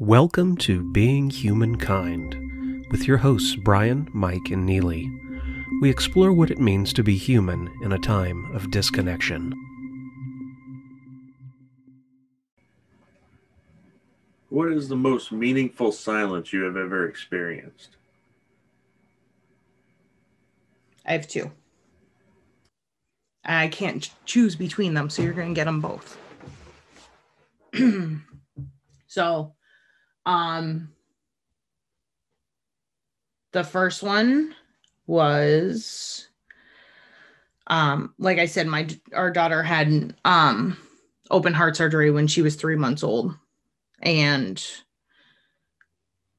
Welcome to Being Humankind with your hosts Brian, Mike, and Neely. We explore what it means to be human in a time of disconnection. What is the most meaningful silence you have ever experienced? I have two. I can't choose between them, so you're going to get them both. so, um, the first one was, um, like I said, my our daughter had um open heart surgery when she was three months old, and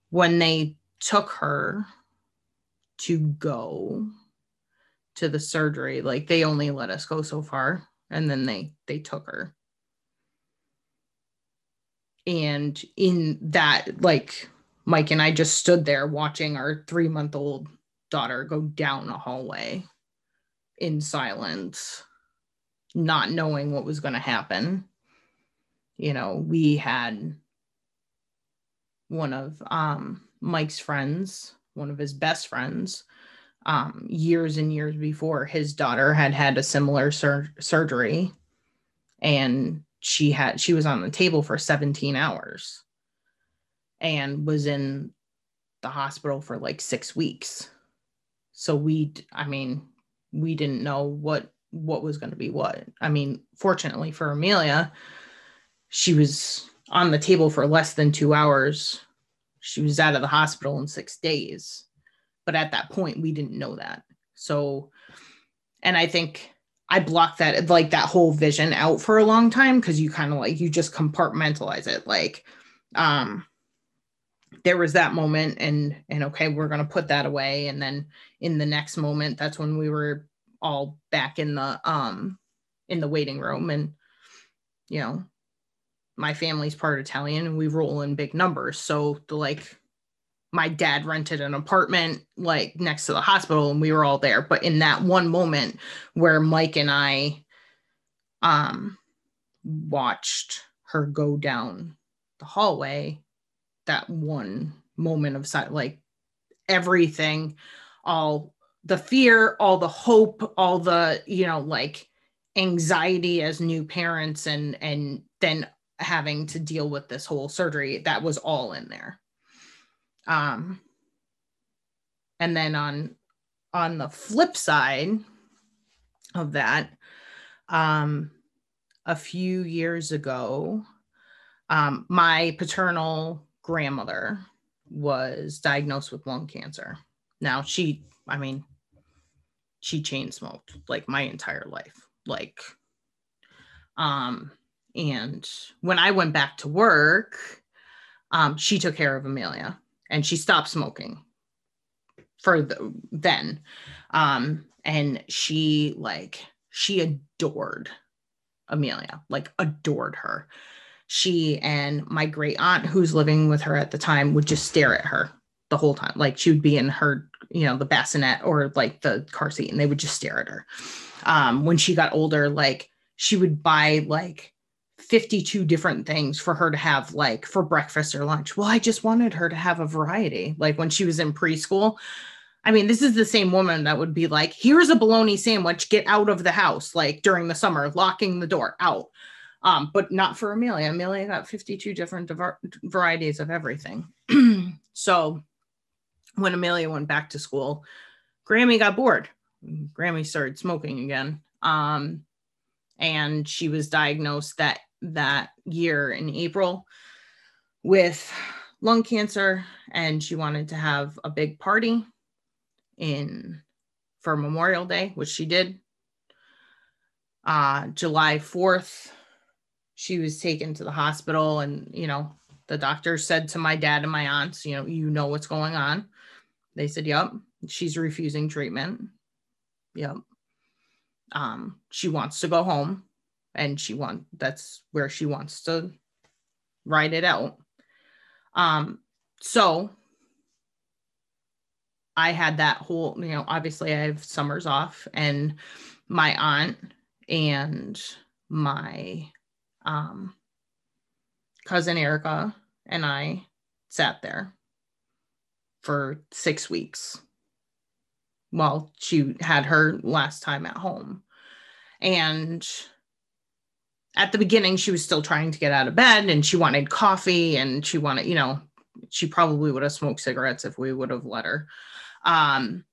when they took her to go to the surgery, like they only let us go so far, and then they they took her and in that like mike and i just stood there watching our three month old daughter go down a hallway in silence not knowing what was going to happen. You know we had one of um mike's friends one of his best friends um years and years before his daughter had had a similar sur- surgery. And she had she was on the table for 17 hours and was in the hospital for like 6 weeks. So we i mean we didn't know what what was going to be what. I mean fortunately for amelia she was on the table for less than 2 hours. She was out of the hospital in 6 days. But at that point we didn't know that. So and i think I blocked that like that whole vision out for a long time because you kind of like you just compartmentalize it. Like um there was that moment and and okay, we're gonna put that away. And then in the next moment, that's when we were all back in the um in the waiting room and you know my family's part Italian and we roll in big numbers. So the like my dad rented an apartment like next to the hospital and we were all there. But in that one moment where mike and i um watched her go down the hallway that one moment of sight like everything all the fear all the hope all the you know like anxiety as new parents and and then having to deal with this whole surgery that was all in there um, and then on on the flip side of that, um, a few years ago, um, my paternal grandmother was diagnosed with lung cancer. Now she, I mean, she chain smoked like my entire life. Like, um, and when I went back to work, um, she took care of Amelia and she stopped smoking for the, then. Um and she like she adored amelia like adored her. She and my great aunt who's living with her at the time would just stare at her the whole time. Like she would be in her you know the bassinet or like the car seat and they would just stare at her. Um when she got older like she would buy like 52 different things for her to have like for breakfast or lunch. Well, I just wanted her to have a variety. Like when she was in preschool, I mean, this is the same woman that would be like, here's a bologna sandwich, get out of the house, like during the summer, locking the door out. Um, but not for Amelia. Amelia got 52 different varieties of everything. so when Amelia went back to school, Grammy got bored. Grammy started smoking again. Um, and she was diagnosed that that year in April with lung cancer and she wanted to have a big party in for Memorial Day, which she did. Uh, July 4th, she was taken to the hospital, and you know, the doctor said to my dad and my aunts, you know, you know what's going on. They said, Yep, she's refusing treatment. Yep. Um, she wants to go home and she want that's where she wants to write it out um so i had that whole you know obviously i have summers off and my aunt and my um cousin erica and i sat there for six weeks while she had her last time at home. And at the beginning, she was still trying to get out of bed and she wanted coffee and she wanted, you know, she probably would have smoked cigarettes if we would have let her. Um,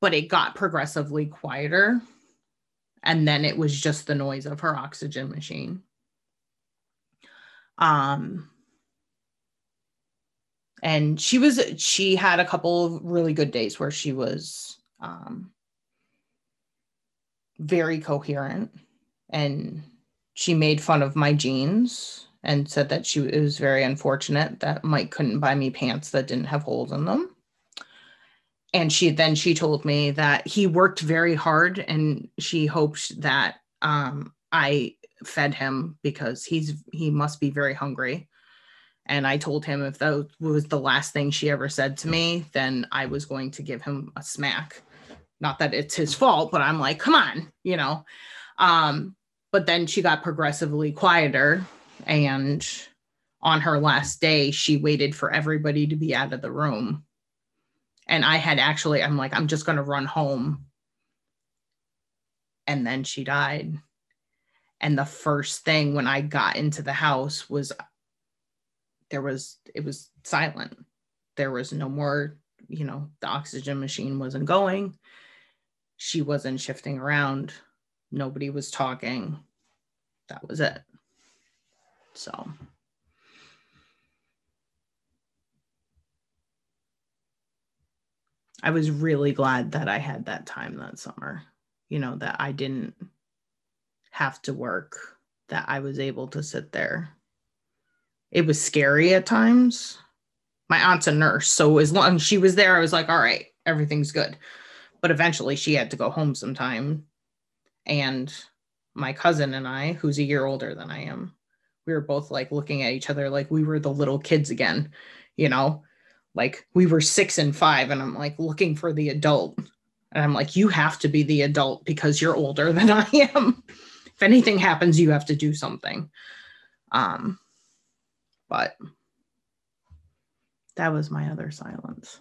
but it got progressively quieter. And then it was just the noise of her oxygen machine. Um, and she was she had a couple of really good days where she was um, very coherent and she made fun of my jeans and said that she was very unfortunate that Mike couldn't buy me pants that didn't have holes in them. And she then she told me that he worked very hard and she hoped that um, I fed him because he's he must be very hungry. And I told him if that was the last thing she ever said to me, then I was going to give him a smack. Not that it's his fault, but I'm like, come on, you know. Um, but then she got progressively quieter and on her last day she waited for everybody to be out of the room. And i had actually i'm like i'm just going to run home. And then she died. And the first thing when i got into the house was there was it was silent. There was no more you know the oxygen machine wasn't going. She wasn't shifting around nobody was talking that was it so I was really glad that I had that time that summer, you know, that I didn't have to work, that I was able to sit there. It was scary at times. My aunt's a nurse, so as long as she was there, I was like, all right, everything's good. But eventually she had to go home sometime. And my cousin and I, who's a year older than I am, we were both like looking at each other like we were the little kids again, you know, like we were six and five, and I'm like looking for the adult. And I'm like, you have to be the adult because you're older than I am. if anything happens, you have to do something. Um, but that was my other silence.